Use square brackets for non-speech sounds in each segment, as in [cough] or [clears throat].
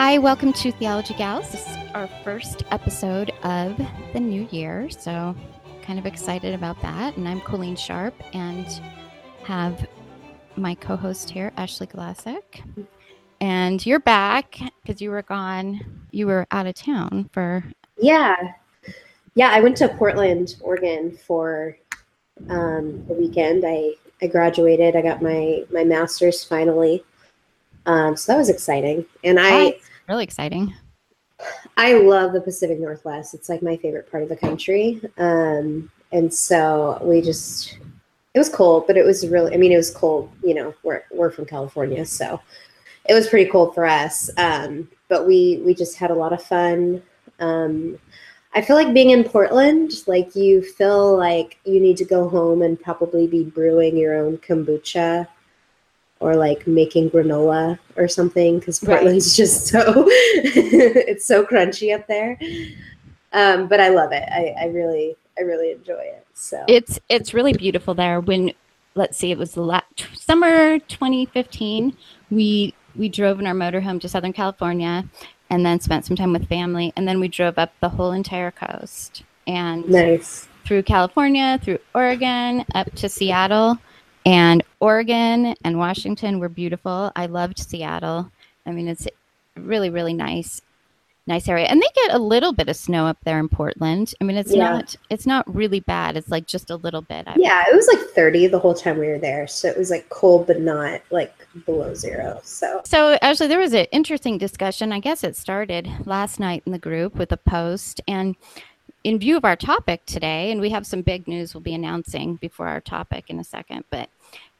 Hi, welcome to Theology Gals. This is our first episode of the new year, so kind of excited about that. And I'm Colleen Sharp and have my co host here, Ashley Glassick. And you're back because you were gone, you were out of town for. Yeah. Yeah, I went to Portland, Oregon for um, the weekend. I, I graduated, I got my, my master's finally. Um, so that was exciting. And I really exciting. I love the Pacific Northwest. It's like my favorite part of the country. Um, and so we just it was cold, but it was really I mean it was cold, you know, we're we're from California, so it was pretty cold for us. Um, but we we just had a lot of fun. Um, I feel like being in Portland, like you feel like you need to go home and probably be brewing your own kombucha or like making granola or something because Portland's right. [laughs] just so [laughs] it's so crunchy up there. Um, but I love it. I, I really I really enjoy it. So it's it's really beautiful there. When let's see, it was the last, summer 2015. We we drove in our motorhome to Southern California, and then spent some time with family, and then we drove up the whole entire coast and nice through California, through Oregon, up to Seattle and Oregon and Washington were beautiful. I loved Seattle. I mean, it's really, really nice, nice area. And they get a little bit of snow up there in Portland. I mean, it's yeah. not, it's not really bad. It's like just a little bit. I yeah, it was like 30 the whole time we were there. So it was like cold, but not like below zero. So, so actually, there was an interesting discussion. I guess it started last night in the group with a post and in view of our topic today, and we have some big news we'll be announcing before our topic in a second, but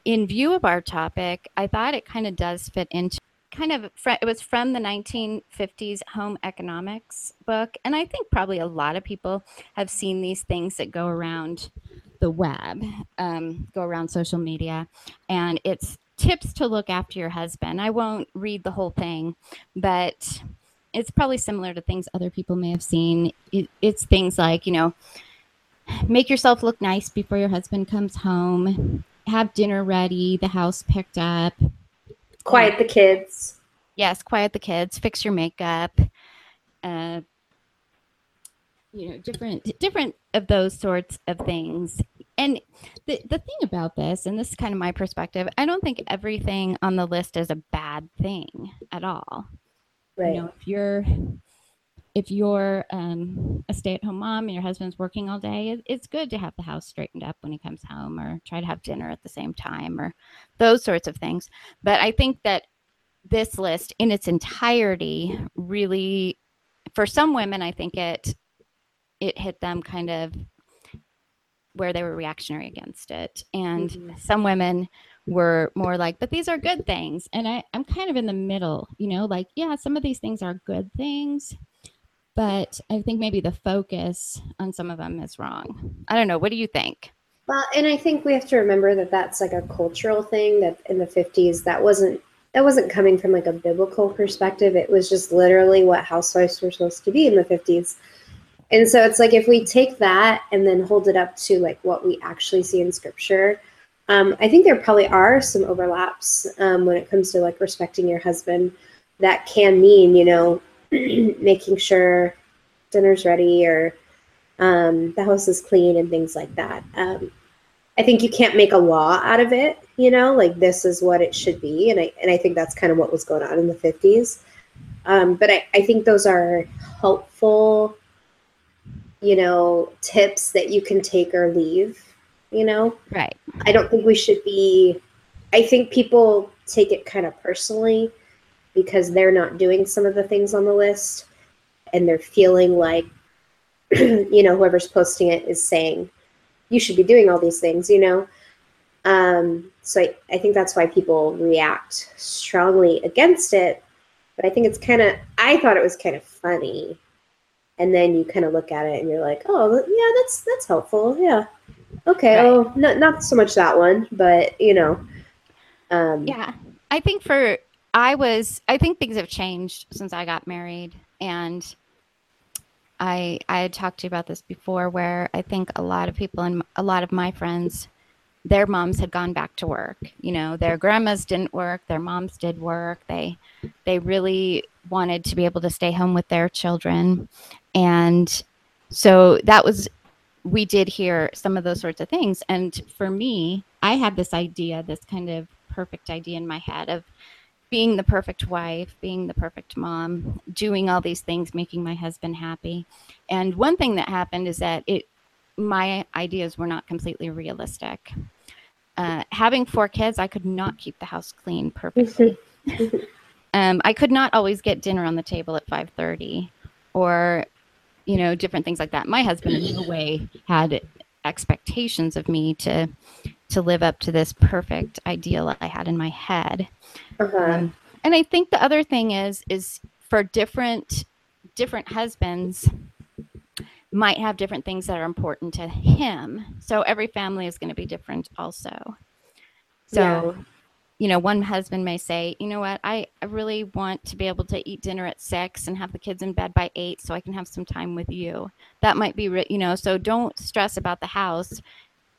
in view of our topic, I thought it kind of does fit into kind of it was from the 1950s home economics book and i think probably a lot of people have seen these things that go around the web um, go around social media and it's tips to look after your husband. I won't read the whole thing but it's probably similar to things other people may have seen. It, it's things like you know make yourself look nice before your husband comes home have dinner ready, the house picked up. Quiet the kids. Yes, quiet the kids, fix your makeup. Uh, you know, different different of those sorts of things. And the the thing about this, and this is kind of my perspective, I don't think everything on the list is a bad thing at all. Right. You know, if you're if you're um, a stay-at-home mom and your husband's working all day it, it's good to have the house straightened up when he comes home or try to have dinner at the same time or those sorts of things. But i think that this list in its entirety really for some women i think it it hit them kind of where they were reactionary against it. And mm-hmm. some women were more like but these are good things. And I, i'm kind of in the middle you know like yeah some of these things are good things but I think maybe the focus on some of them is wrong. I don't know. What do you think? Well, and I think we have to remember that that's like a cultural thing that in the 50s that wasn't that wasn't coming from like a biblical perspective. It was just literally what housewives were supposed to be in the 50s. And so it's like if we take that and then hold it up to like what we actually see in scripture, um, I think there probably are some overlaps um, when it comes to like respecting your husband. That can mean, you know, [clears throat] making sure dinner's ready or um, the house is clean and things like that. Um, I think you can't make a law out of it, you know, like this is what it should be. And I, and I think that's kind of what was going on in the 50s. Um, but I, I think those are helpful, you know, tips that you can take or leave, you know? Right. I don't think we should be, I think people take it kind of personally because they're not doing some of the things on the list and they're feeling like [clears throat] you know whoever's posting it is saying you should be doing all these things you know um, so I, I think that's why people react strongly against it but i think it's kind of i thought it was kind of funny and then you kind of look at it and you're like oh yeah that's that's helpful yeah okay Right. oh not, not so much that one but you know um, Yeah. I think for I was I think things have changed since I got married and I I had talked to you about this before where I think a lot of people and a lot of my friends their moms had gone back to work. You know, their grandmas didn't work, their moms did work. They they really wanted to be able to stay home with their children and so that was we did hear some of those sorts of things and for me i had this idea this kind of perfect idea in my head of being the perfect wife being the perfect mom doing all these things making my husband happy. And one thing that happened is that it my ideas were not completely realistic. Uh, having four kids i could not keep the house clean perfectly. [laughs] Um, I could not always get dinner on the table at 5:30 or you know different things like that. My husband in no way had expectations of me to to live up to this perfect ideal I had in my head. uh-huh. Um, and I think the other thing is is for different different husbands might have different things that are important to him. So every family is going to be different also. So you know, one husband may say, you know what, I, I really want to be able to eat dinner at six and have the kids in bed by eight so I can have some time with you. That might be, re- you know, so don't stress about the house.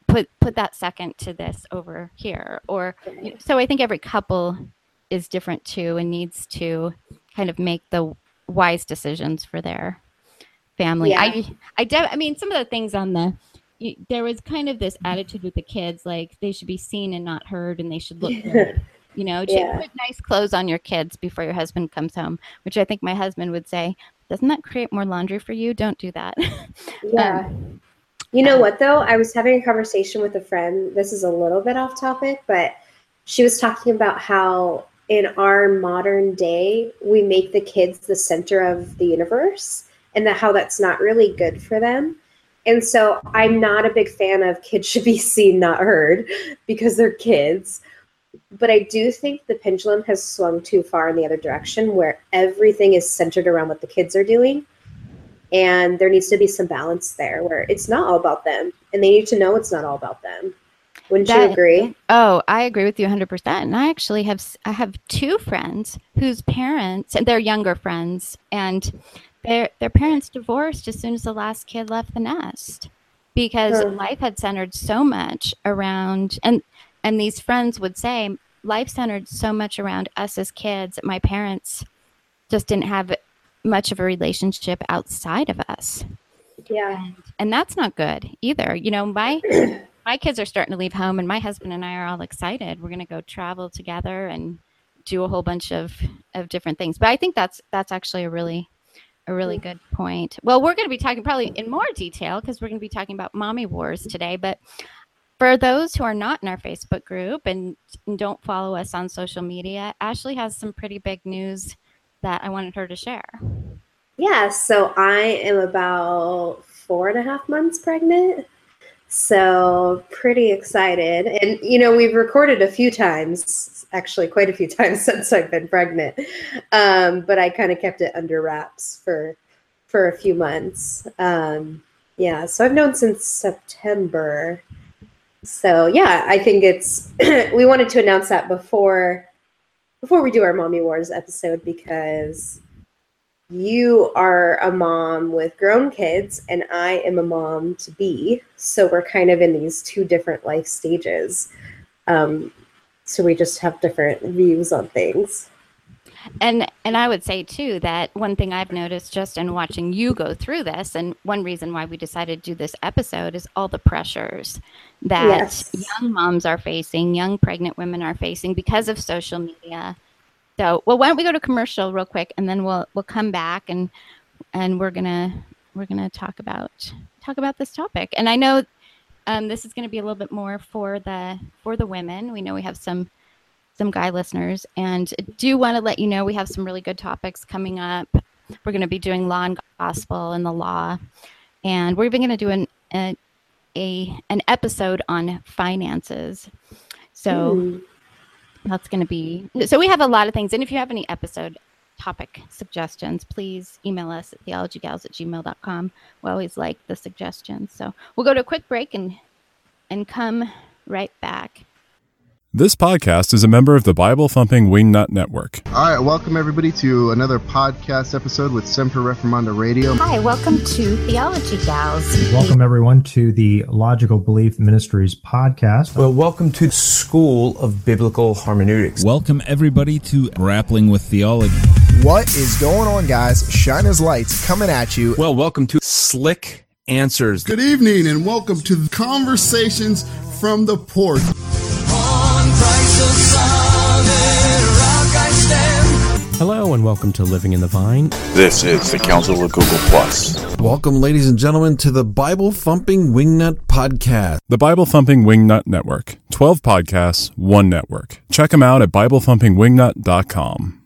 Put put that second to this over here. Or you know, so I think every couple is different too and needs to kind of make the wise decisions for their family. Yeah. I I de- I mean some of the things on the there was kind of this attitude with the kids like they should be seen and not heard and they should look [laughs] good you know Yeah. put nice clothes on your kids before your husband comes home which i think my husband would say doesn't that create more laundry for you don't do that [laughs] um, Yeah. You know what though? I was having a conversation with a friend. This is a little bit off topic, but she was talking about how in our modern day we make the kids the center of the universe and that how that's not really good for them. And so I'm not a big fan of kids should be [laughs] seen, not heard, because they're kids. But I do think the pendulum has swung too far in the other direction where everything is centered around what the kids are doing and there needs to be some balance there where it's not all about them and they need to know it's not all about them. Wouldn't you agree? Oh i agree with you 100% and i actually have I have two friends whose parents and they're younger friends and their their parents divorced as soon as the last kid left the nest because life had centered so much around and and these friends would say life centered so much around us as kids that my parents just didn't have much of a relationship outside of us. Yeah. And that's not good either. You know my [clears throat] my kids are starting to leave home and my husband and i are all excited. We're going to go travel together and do a whole bunch of of different things. But i think that's that's actually a really a really good point. Well we're going to be talking probably in more detail because we're going to be talking about mommy wars today. But for those who are not in our facebook group and, and don't follow us on social media ashley has some pretty big news that i wanted her to share? Yeah so i am about four and a half months pregnant. So pretty excited. And you know we've recorded a few times actually quite a few [laughs] times since i've been pregnant. Um, but i kind of kept it under wraps for for a few months. Um, yeah so i've known since september. So yeah i think it's [clears throat] we wanted to announce that before before we do our mommy wars episode because you are a mom with grown kids and I am a mom to be. So we're kind of in these two different life stages. Um, so we just have different views on things. And and I would say too that one thing I've noticed just in watching you go through this, and one reason why we decided to do this episode is all the pressures that Yes. young moms are facing, young pregnant women are facing because of social media. So, well, why don't we go to commercial real quick, and then we'll we'll come back and and we're gonna we're gonna talk about talk about this topic. And I know um, this is going to be a little bit more for the for the women. We know we have some some guy listeners, and do want to let you know we have some really good topics coming up. We're going to be doing law and gospel and the law, and we're even going to do an a, a an episode on finances. So Hmm. that's going to be so we have a lot of things and if you have any episode topic suggestions please email us at theologygals at gmail.com we always like the suggestions so we'll go to a quick break and and come right back This podcast is a member of the Bible Thumping Wingnut Network. All right, welcome everybody to another podcast episode with Semper Reformanda Radio. hi welcome to theology gals Welcome, everyone, to the Logical Belief Ministries podcast. Well, welcome to School of Biblical Hermeneutics. Welcome, everybody, to Grappling with Theology. What is going on, guys? Shine as lights coming at you. Well, welcome to Slick Answers. Good evening, and welcome to Conversations from the Porch. Hello, and welcome to Living in the Vine. This is the Council of Google Plus. Welcome, ladies and gentlemen, to the Bible Thumping Wingnut Podcast. The Bible Thumping Wingnut Network. 12 podcasts, one network. Check them out at BibleThumpingWingnut.com.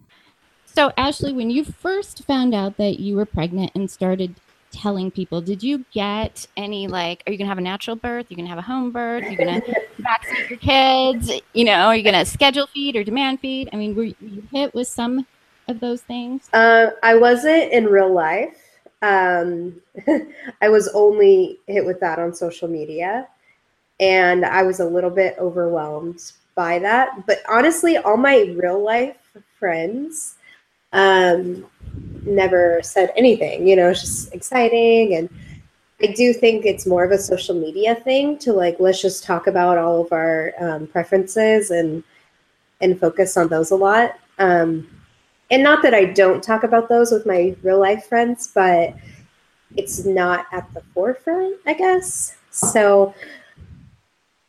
so ashley when you first found out that you were pregnant and started telling people did you get any like are you gonna have a natural birth? You're gonna have a home birth? You're gonna [laughs] vaccinate your kids? You know are you gonna schedule feed or demand feed? I mean were you hit with some of those things? Uh, I wasn't in real life. Um, [laughs] I was only hit with that on social media, and I was a little bit overwhelmed by that. But honestly, all my real life friends um, never said anything. You know, it's just exciting, and I do think it's more of a social media thing to like let's just talk about all of our um, preferences and and focus on those a lot. Um, and not that I don't talk about those with my real life friends, but it's not at the forefront, I guess. So,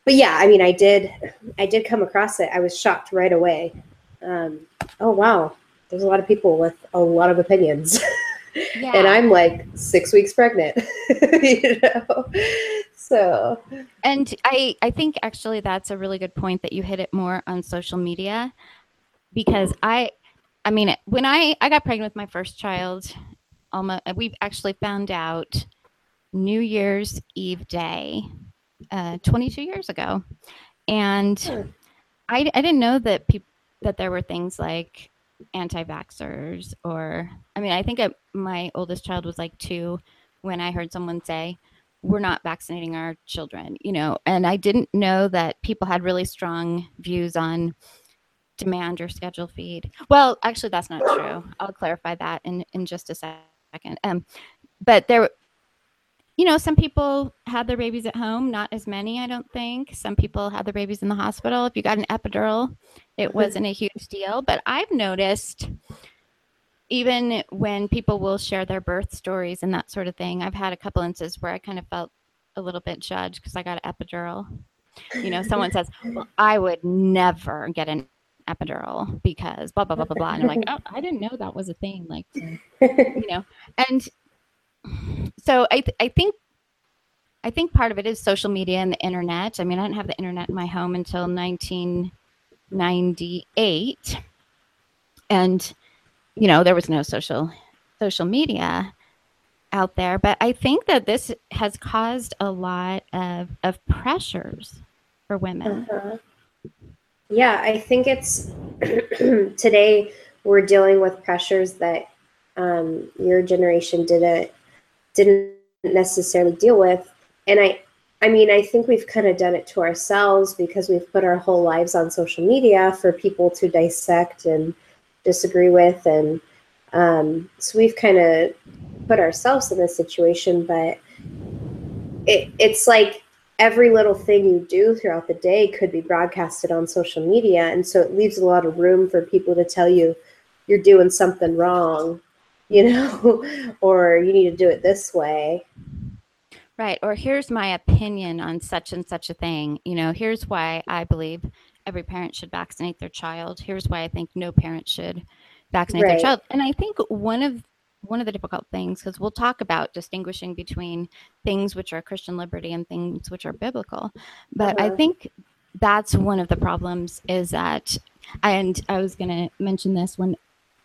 but yeah, I mean, I did, I did come across it. I was shocked right away. Um, oh wow, there's a lot of people with a lot of opinions, [laughs] and I'm like six weeks pregnant. [laughs] you know, so. And i i think actually that's a really good point that you hit it more on social media because i i mean when i i got pregnant with my first child almost we actually found out new year's eve day uh 22 years ago. And i i didn't know that people that there were things like anti-vaxxers or i mean i think I, my oldest child was like two when i heard someone say we're not vaccinating our children, you know, and I didn't know that people had really strong views on demand or schedule feed. Well, actually, that's not true. I'll clarify that in, in just a second. Um, but there, you know, some people had their babies at home, not as many, I don't think. Some people had their babies in the hospital. If you got an epidural, it mm-hmm. wasn't a huge deal. But I've noticed even when people will share their birth stories and that sort of thing, I've had a couple instances where I kind of felt a little bit judged because I got an epidural. You know, someone says, well, [laughs] I would never get an epidural because blah, blah, blah, blah, blah. And I'm like, oh, I didn't know that was a thing. Like, you know, and so I, th- I think, I think part of it is social media and the internet. I mean, I didn't have the internet in my home until 1998. And, you know there was no social social media out there but i think that this has caused a lot of of pressures for women uh-huh. yeah i think it's [clears throat] today we're dealing with pressures that um, your generation didn't didn't necessarily deal with and i I mean, I think we've kind of done it to ourselves because we've put our whole lives on social media for people to dissect and disagree with. And um, so we've kind of put ourselves in this situation, but it, it's like every little thing you do throughout the day could be broadcasted on social media. And so it leaves a lot of room for people to tell you you're doing something wrong, you know, [laughs] or you need to do it this way. Right. Or here's my opinion on such and such a thing. You know, here's why I believe every parent should vaccinate their child. Here's why I think no parent should vaccinate Right. their child. And I think one of one of the difficult things because we'll talk about distinguishing between things which are Christian liberty and things which are biblical. But I Uh-huh. think that's one of the problems is that and I was going to mention this when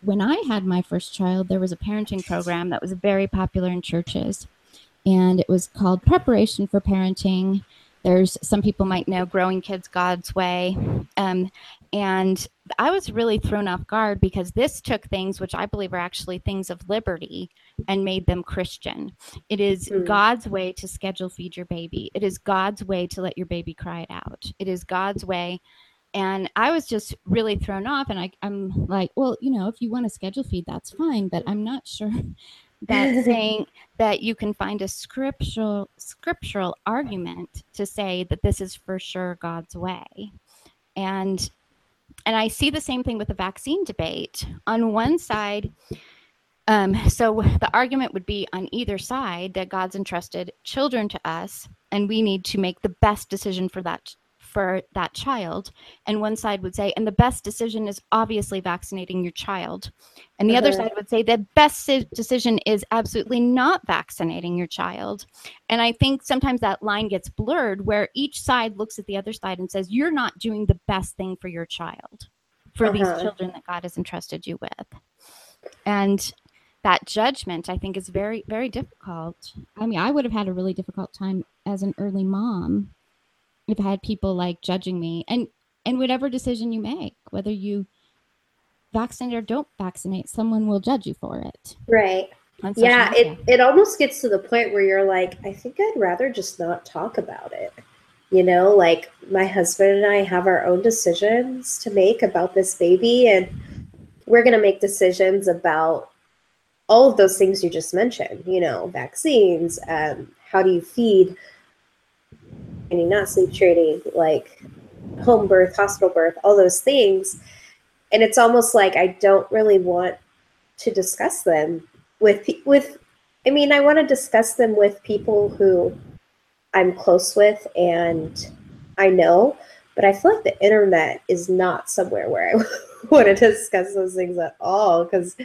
when I had my first child there was a parenting program that was very popular in churches and it was called Preparation for Parenting. There's some people might know Growing Kids God's Way. Um, and I was really thrown off guard because this took things which I believe are actually things of liberty and made them Christian. It is Hmm. God's way to schedule feed your baby, it is God's way to let your baby cry it out, it is God's way. And I was just really thrown off. And I, I'm like, well, you know, if you want to schedule feed, that's fine. But I'm not sure [laughs] that saying [laughs] that you can find a scriptural scriptural argument to say that this is for sure God's way. And and I see the same thing with the vaccine debate. On one side, um, so the argument would be on either side that God's entrusted children to us, and we need to make the best decision for that for that child. And one side would say, and the best decision is obviously vaccinating your child. And the other Uh-huh. side would say the best decision is absolutely not vaccinating your child. And I think sometimes that line gets blurred where each side looks at the other side and says, you're not doing the best thing for your child, for these Uh-huh. children that God has entrusted you with. And that judgment, I think, is very, very difficult. I mean, I would have had a really difficult time as an early mom if I had people like judging me and and whatever decision you make, whether you vaccinate or don't vaccinate, someone will judge you for it. Right. Yeah, media. it, it almost gets to the point where you're like, I think I'd rather just not talk about it. You know, like my husband and I have our own decisions to make about this baby, and we're going to make decisions about all of those things you just mentioned, you know, vaccines, um, how do you feed, any not sleep training, like home birth, hospital birth, all those things. And it's almost like I don't really want to discuss them with with I mean, I want to discuss them with people who I'm close with and I know, but I feel like the internet is not somewhere where I [laughs] want to discuss those things at all because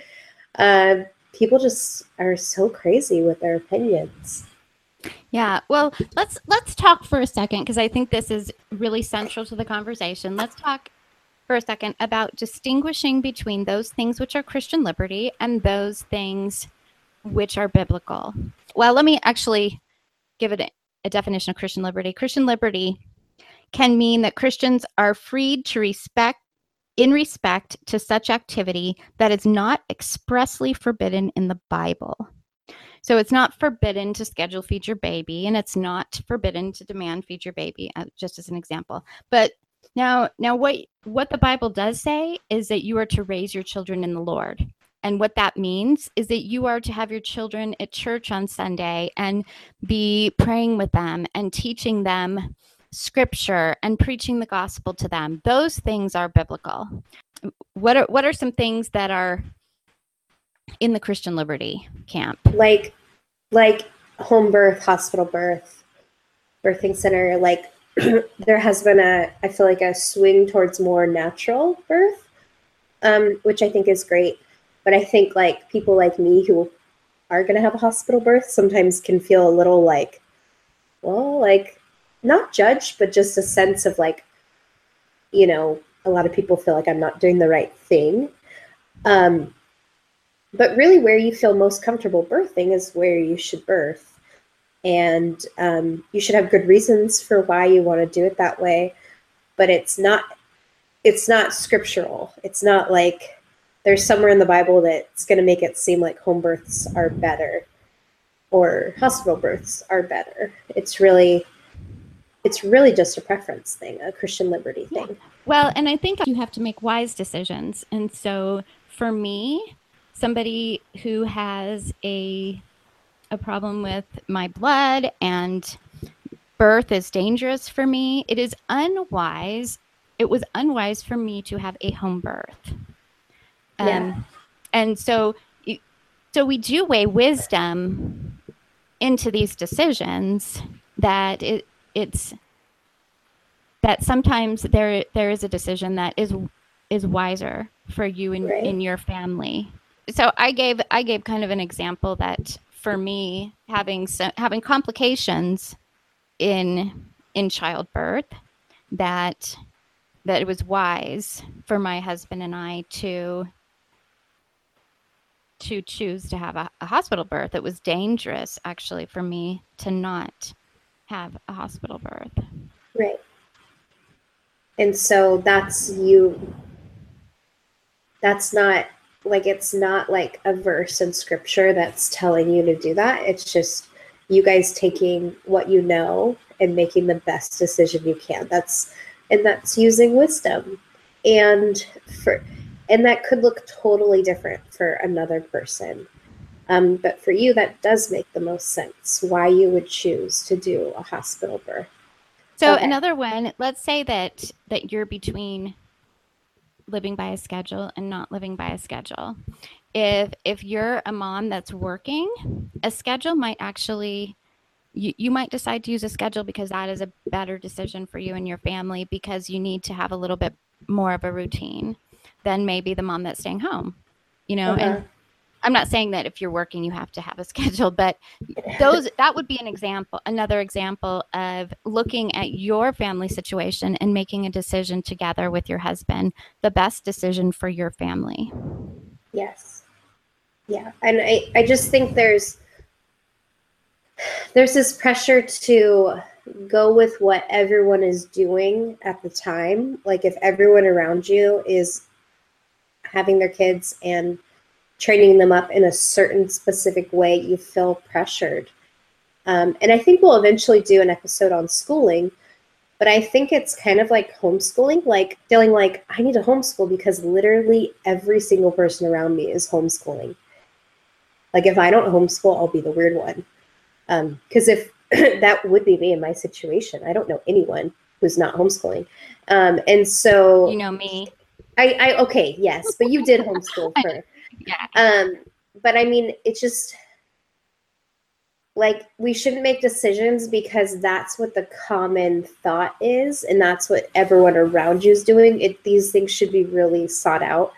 uh, people just are so crazy with their opinions. Yeah, well, let's let's talk for a second because I think this is really central to the conversation. Let's talk for a second about distinguishing between those things which are Christian liberty and those things which are biblical. Well, let me actually give it a, a definition of Christian liberty. Christian liberty can mean that Christians are freed to respect in respect to such activity that is not expressly forbidden in the Bible. So it's not forbidden to schedule feed your baby, and it's not forbidden to demand feed your baby, uh, just as an example. But now, now what what the Bible does say is that you are to raise your children in the Lord. And what that means is that you are to have your children at church on Sunday and be praying with them and teaching them scripture and preaching the gospel to them. Those things are biblical. What are what are some things that are in the Christian liberty camp? Like like home birth, hospital birth, birthing center, like [clears throat] there has been a I feel like a swing towards more natural birth, um, which I think is great. But I think like people like me who are gonna have a hospital birth sometimes can feel a little like, well, like not judged, but just a sense of like, you know, a lot of people feel like I'm not doing the right thing. Um, but really, where you feel most comfortable birthing is where you should birth. And um, you should have good reasons for why you want to do it that way. But it's not it's not scriptural. It's not like there's somewhere in the Bible that's going to make it seem like home births are better or hospital births are better. It's really it's really just a preference thing, a Christian liberty thing. Well, and I think you have to make wise decisions. And so for me, somebody who has a a problem with my blood and birth is dangerous for me, it is unwise. It was unwise for me to have a home birth. Um, Yeah. And so, so we do weigh wisdom into these decisions. That it it's that sometimes there there is a decision that is is wiser for you and Right. in your family. So I gave I gave kind of an example that for me having so, having complications in in childbirth that that it was wise for my husband and I to to choose to have a, a hospital birth. It was dangerous actually for me to not have a hospital birth. Right. And so that's you that's not like it's not like a verse in scripture that's telling you to do that. It's just you guys taking what you know and making the best decision you can. That's and that's using wisdom. And for and that could look totally different for another person. Um, but for you, that does make the most sense why you would choose to do a hospital birth. So Okay. another one, let's say that that you're between living by a schedule and not living by a schedule. If if you're a mom that's working, a schedule might actually you, you might decide to use a schedule because that is a better decision for you and your family because you need to have a little bit more of a routine than maybe the mom that's staying home. You know, Uh-huh. and I'm not saying that if you're working you have to have a [laughs] schedule, but those [laughs] that would be an example, another example of looking at your family situation and making a decision together with your husband, the best decision for your family. Yes. Yeah. And I, I just think there's there's this pressure to go with what everyone is doing at the time. Like if everyone around you is having their kids and training them up in a certain specific way, you feel pressured. Um, and I think we'll eventually do an episode on schooling, but I think it's kind of like homeschooling, like feeling like I need to homeschool because literally every single person around me is homeschooling. Like if I don't homeschool, I'll be the weird one. Because if [clears throat] that would be me in my situation, I don't know anyone who's not homeschooling. Um, and so You know me. I, I okay, yes, but you did homeschool [laughs] for Yeah. um, but I mean, it's just like we shouldn't make decisions because that's what the common thought is, and that's what everyone around you is doing. It these things should be really sought out,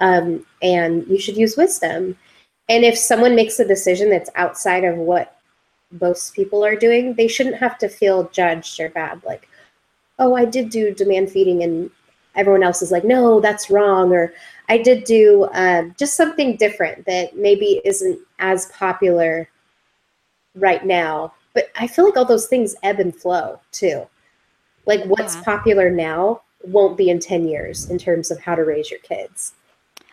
um, and you should use wisdom. And if someone makes a decision that's outside of what most people are doing, they shouldn't have to feel judged or bad. Like, oh, I did do demand feeding, and everyone else is like, no, that's wrong, or I did do uh, just something different that maybe isn't as popular right now. But I feel like all those things ebb and flow too. Like what's Yeah. popular now won't be in 10 years in terms of how to raise your kids.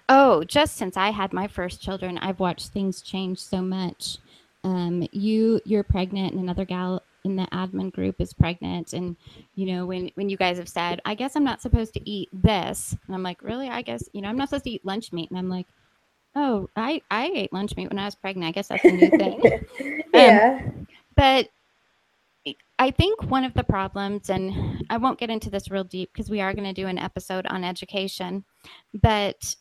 Oh, just since I had my first children, I've watched things change so much. Um, you you're pregnant, and another gal in the admin group is pregnant, and you know when when you guys have said, "I guess I'm not supposed to eat this," and I'm like, "Really? I guess you know I'm not supposed to eat lunch meat," and I'm like, "Oh, I I ate lunch meat when I was pregnant. I guess that's a new [laughs] thing." Yeah. Um, but I think one of the problems, and I won't get into this real deep because we are going to do an episode on education, but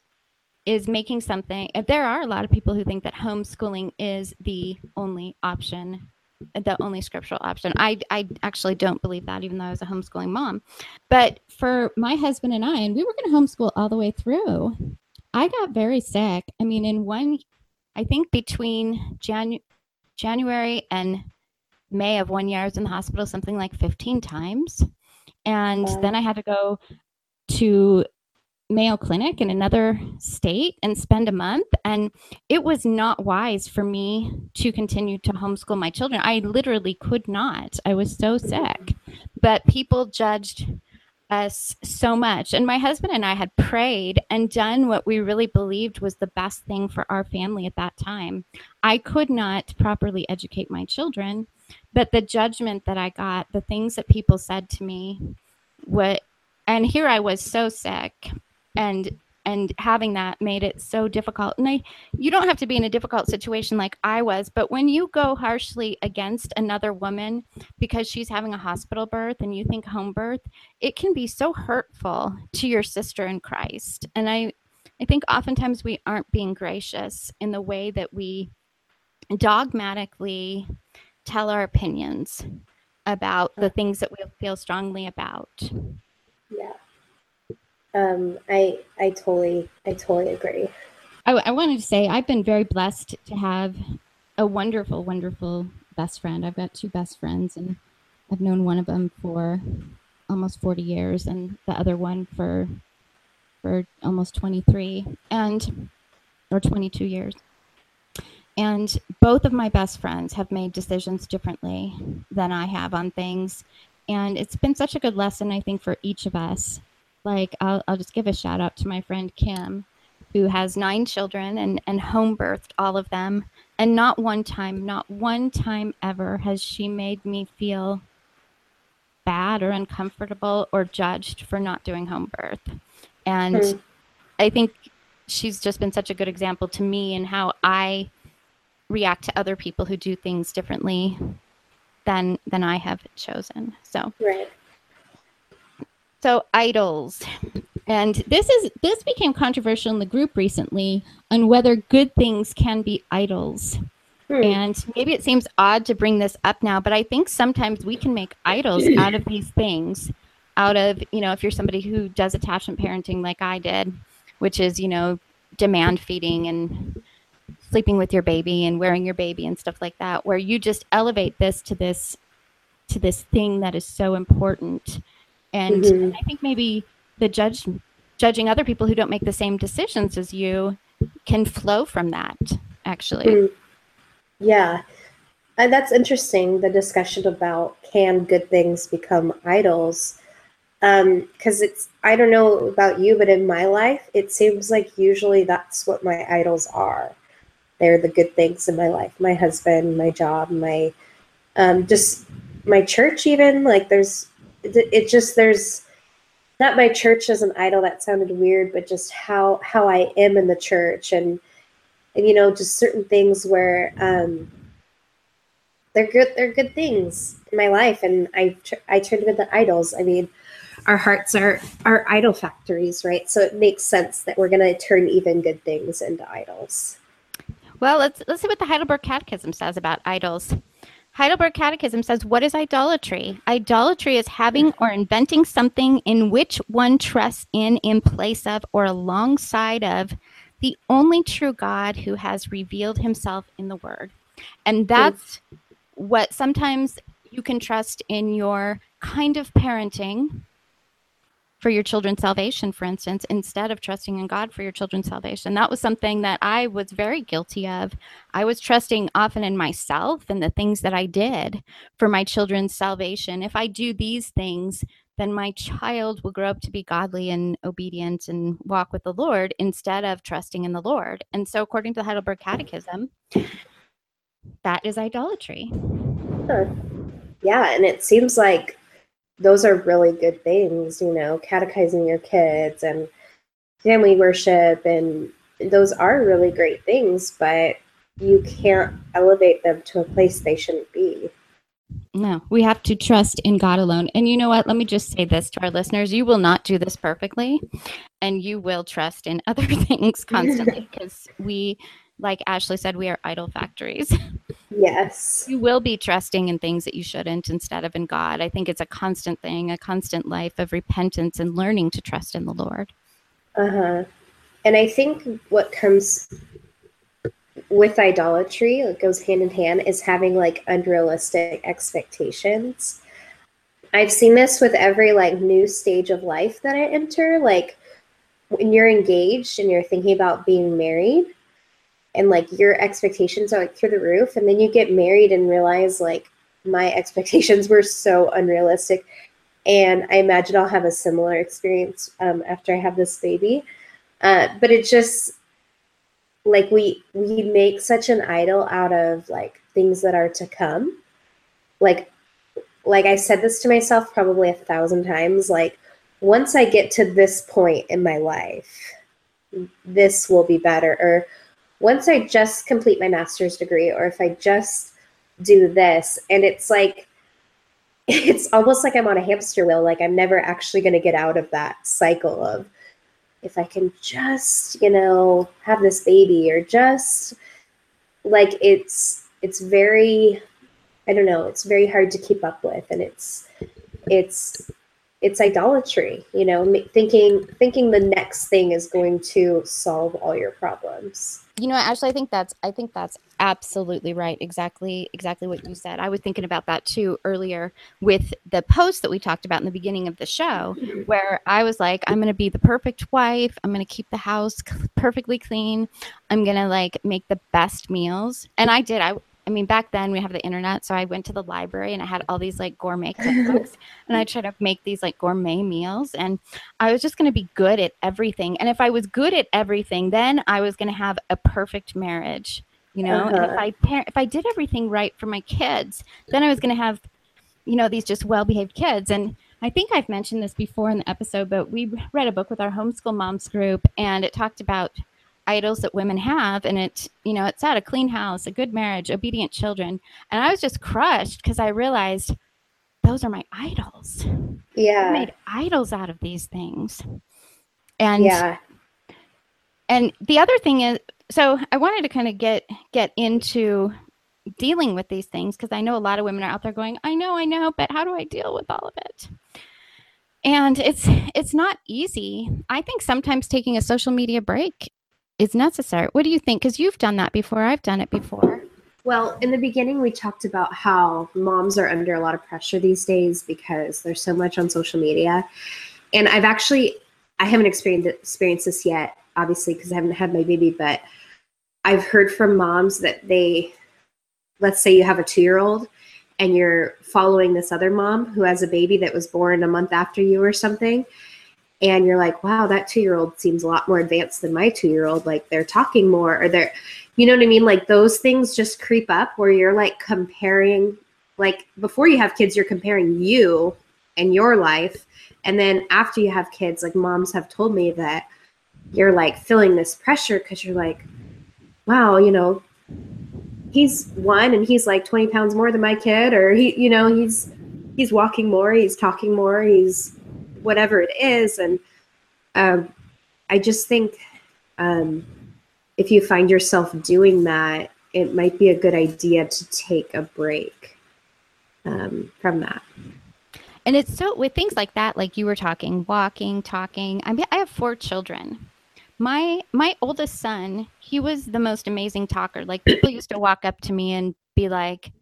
is making something. There are a lot of people who think that homeschooling is the only option, the only scriptural option. I, I actually don't believe that, even though I was a homeschooling mom. But for my husband and I, and we were going to homeschool all the way through, I got very sick. I mean, in one, I think between Janu- January and May of one year, I was in the hospital something like 15 times. And then I had to go to Mayo Clinic in another state and spend a month. And it was not wise for me to continue to homeschool my children. I literally could not. I was so sick. But people judged us so much. And my husband and I had prayed and done what we really believed was the best thing for our family at that time. I could not properly educate my children. but the judgment that I got, the things that people said to me, what, and here I was so sick, and and having that made it so difficult. And I, you don't have to be in a difficult situation like I was, but when you go harshly against another woman because she's having a hospital birth and you think home birth, it can be so hurtful to your sister in Christ. And I, I think oftentimes we aren't being gracious in the way that we dogmatically tell our opinions about the things that we feel strongly about. Um, I I totally I totally agree. I, I wanted to say I've been very blessed to have a wonderful, wonderful best friend. I've got two best friends, and I've known one of them for almost 40 years, and the other one for for almost 23 and or 22 years. And both of my best friends have made decisions differently than I have on things. And it's been such a good lesson, I think, for each of us. Like, I'll, I'll just give a shout out to my friend Kim, who has nine children and, and home birthed all of them. And not one time, not one time ever has she made me feel bad or uncomfortable or judged for not doing home birth. And Hmm. I think she's just been such a good example to me in how I react to other people who do things differently than than I have chosen. So Right. So idols. And this is this became controversial in the group recently on whether good things can be idols. Hmm. And maybe it seems odd to bring this up now, but I think sometimes we can make idols [clears throat] out of these things. Out of, you know, if you're somebody who does attachment parenting like I did, which is, you know, demand feeding and sleeping with your baby and wearing your baby and stuff like that, where you just elevate this to this to this thing that is so important. And, Mhm. and I think maybe the judge judging other people who don't make the same decisions as you can flow from that actually. Mm. Yeah. And that's interesting, the discussion about can good things become idols? Because it's, I don't know about you, but in my life, it seems like usually that's what my idols are. They're the good things in my life my husband, my job, my, um, just my church, even. Like there's, it, just, there's, not my church as an idol that sounded weird but just how how i am in the church and and you know just certain things where um they're good they're good things in my life. And i i turn them into idols. I mean our hearts are are idol factories right? So it makes sense that we're going to turn even good things into idols. Well, let's let's see what the Heidelberg Catechism says about idols. Heidelberg Catechism says, "What is idolatry? Idolatry is having or inventing something in which one trusts in, in place of, or alongside of the only true God who has revealed Himself in the Word." And that's what sometimes you can trust in your kind of parenting for your children's salvation, for instance, instead of trusting in God for your children's salvation. That was something that I was very guilty of. I was trusting often in myself and the things that I did for my children's salvation. If I do these things, then my child will grow up to be godly and obedient and walk with the Lord instead of trusting in the Lord. And so, according to the Heidelberg Catechism, that is idolatry. Yeah and it seems like those are really good things you know catechizing your kids and family worship and those are really great things but you can't elevate them to a place they shouldn't be No, we have to trust in God alone. And you know what? Let me just say this to our listeners. You will not do this perfectly, and you will trust in other [laughs] things constantly [laughs] because we, like Ashley said, we are idol factories. [laughs] yes You will be trusting in things that you shouldn't instead of in God. I think it's a constant thing, a constant life of repentance and learning to trust in the Lord. uh-huh and i think what comes with idolatry it goes hand in hand is having like unrealistic expectations i've seen this with every like new stage of life that i enter like when you're engaged and you're thinking about being married and like your expectations are like through the roof and then you get married and realize like my [laughs] expectations were so unrealistic and i imagine i'll have a similar experience um, after i have this baby. Uh, but it just like we we make such an idol out of like things that are to come. Like like I said this to myself probably a thousand times like once I get to this point in my life this will be better or once I just complete my master's degree or if I just do this and it's like it's almost like I'm on a hamster wheel like I'm never actually going to get out of that cycle of if I can just, you know, have this baby or just like it's it's very I don't know, it's very hard to keep up with and it's it's it's idolatry, you know, thinking thinking the next thing is going to solve all your problems. You know actually i think that's i think that's absolutely right exactly exactly what you said. I was thinking about that too earlier with the post that we talked about in the beginning of the show mm-hmm. where i was like i'm going to be the perfect wife. I'm going to keep the house perfectly clean. I'm going to like make the best meals. And i did i I mean, back then we have the internet, so I went to the library and I had all these like gourmet cookbooks, [laughs] and I tried to make these like gourmet meals, and I was just going to be good at everything. And if I was good at everything, then I was going to have a perfect marriage, you know. Uh-huh. And if uh-huh. I if I did everything right for my kids, then I was going to have, you know, these just well behaved kids. And I think I've mentioned this before in the episode, but we read a book with our homeschool moms group, and it talked about idols that women have and it you know it said a clean house a good marriage obedient children. And i was just crushed because i realized those are my idols. Yeah. I made idols out of these things. And yeah. and the other thing is so i wanted to kind of get get into dealing with these things because i know a lot of women are out there going i know i know but how do i deal with all of it? And it's it's not easy. I think sometimes taking a social media break is necessary. What do you think? Because you've done that before. I've done it before. Well, in the beginning, we talked about how moms are under a lot of pressure these days because there's so much on social media. And I've actually, I haven't experienced experienced this yet, obviously, because I haven't had my baby. But I've heard from moms that they, let's say you have a two year old, and you're following this other mom who has a baby that was born a month after you or something and you're like wow that two year old seems a lot more advanced than my two year old like they're talking more or they're you know what i mean? Like those things just creep up where you're like comparing like before you have kids you're comparing you and your life and then after you have kids like moms have told me that you're like feeling this pressure because you're like wow you know he's one and he's like 20 pounds more than my kid or he you know he's he's walking more he's talking more he's whatever it is. And um, I just think um, if you find yourself doing that, it might be a good idea to take a break um, from that. And it's so with things like that, like you were talking, walking, talking. I mean, I have four children. My my oldest son, he was the most amazing talker. Like people used to walk up to me and be like,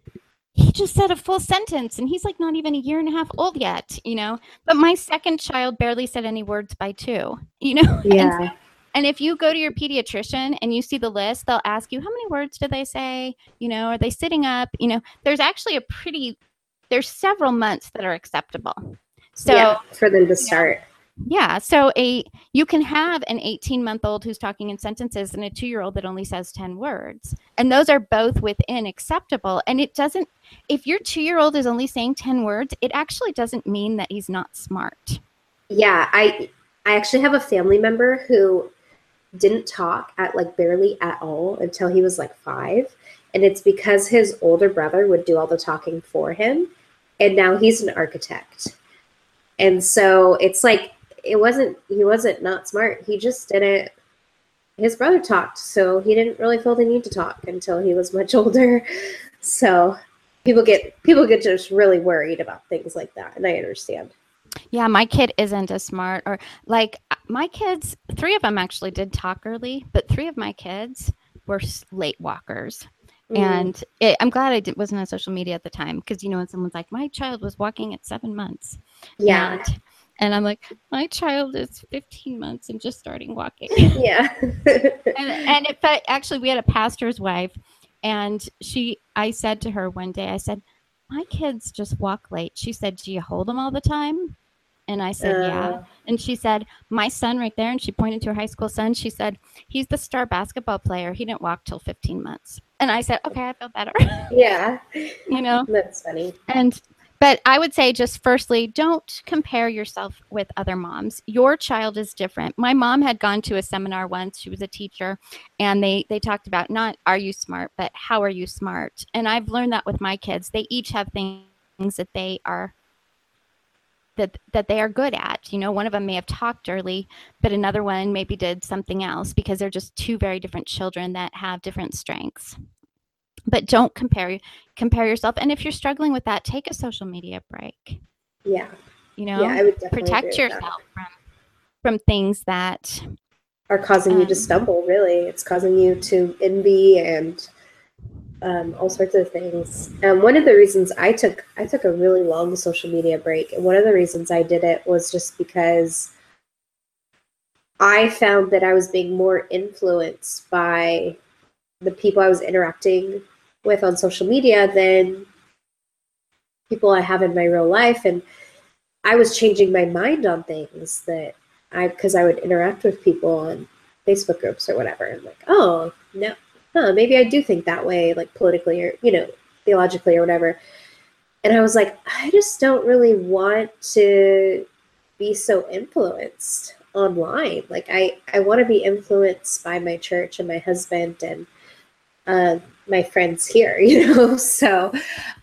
he just said a full sentence and he's like not even a year and a half old yet, you know. But my second child barely said any words by two, you know. [laughs] Yeah. and, and if you go to your pediatrician and you see the list, they'll ask you how many words do they say? You know, are they sitting up? You know, there's actually a pretty there's several months that are acceptable. So yeah, for them to start. Yeah. So a you can have an 18 month old who's talking in sentences and a two year old that only says 10 words. And those are both within acceptable. And it doesn't if your two year old is only saying 10 words, it actually doesn't mean that he's not smart. Yeah. I I actually have a family member who didn't talk at like barely at all until he was like five. And it's because his older brother would do all the talking for him. And now he's an architect. And so it's like it wasn't he wasn't not smart. He just didn't his brother talked, so he didn't really feel the need to talk until he was much [laughs] older. So people get people get just really worried about things like that, and I understand. Yeah, my kid isn't as smart, or like my kids. Three of them actually did talk early, but three of my kids were late walkers. Mm. And it, I'm glad I did, wasn't on social media at the time because you know when someone's like, "My child was walking at seven months," yeah, and and I'm like, my child is 15 months and just starting walking. [laughs] Yeah. [laughs] and, and it actually, we had a pastor's wife, and she, I said to her one day, I said, my kids just walk late. She said, Do you hold them all the time? And I said, Yeah. Uh. And she said, My son right there. And she pointed to her high school son. She said, He's the star basketball player. He didn't walk till 15 months. And I said, Okay, I feel better. Yeah. [laughs] you know? That's funny. And but I would say just firstly, don't compare yourself with other moms. Your child is different. My mom had gone to a seminar once. She was a teacher, and they they talked about not are you smart, but how are you smart. And I've learned that with my kids. They each have things that they are that that they are good at. You know, one of them may have talked early, but another one maybe did something else because they're just two very different children that have different strengths but don't compare compare yourself and if you're struggling with that take a social media break Yeah. you know Yeah, I would definitely protect agree with that. yourself from from things that Are causing you to Um, stumble, really. It's causing you to envy and um, all sorts of things. Um, one of the reasons I took I took a really long social media break, and one of the reasons I did it was just because I found that I was being more influenced by the people I was interacting with on social media than people I have in my real life, and I was changing my mind on things that I because I would interact with people on Facebook groups or whatever. and like, oh no, huh, maybe I do think that way, like politically or you know theologically or whatever. And I was like, I just don't really want to be so influenced online. Like I I want to be influenced by my church and my husband and uh, my friends here, [laughs] you know. So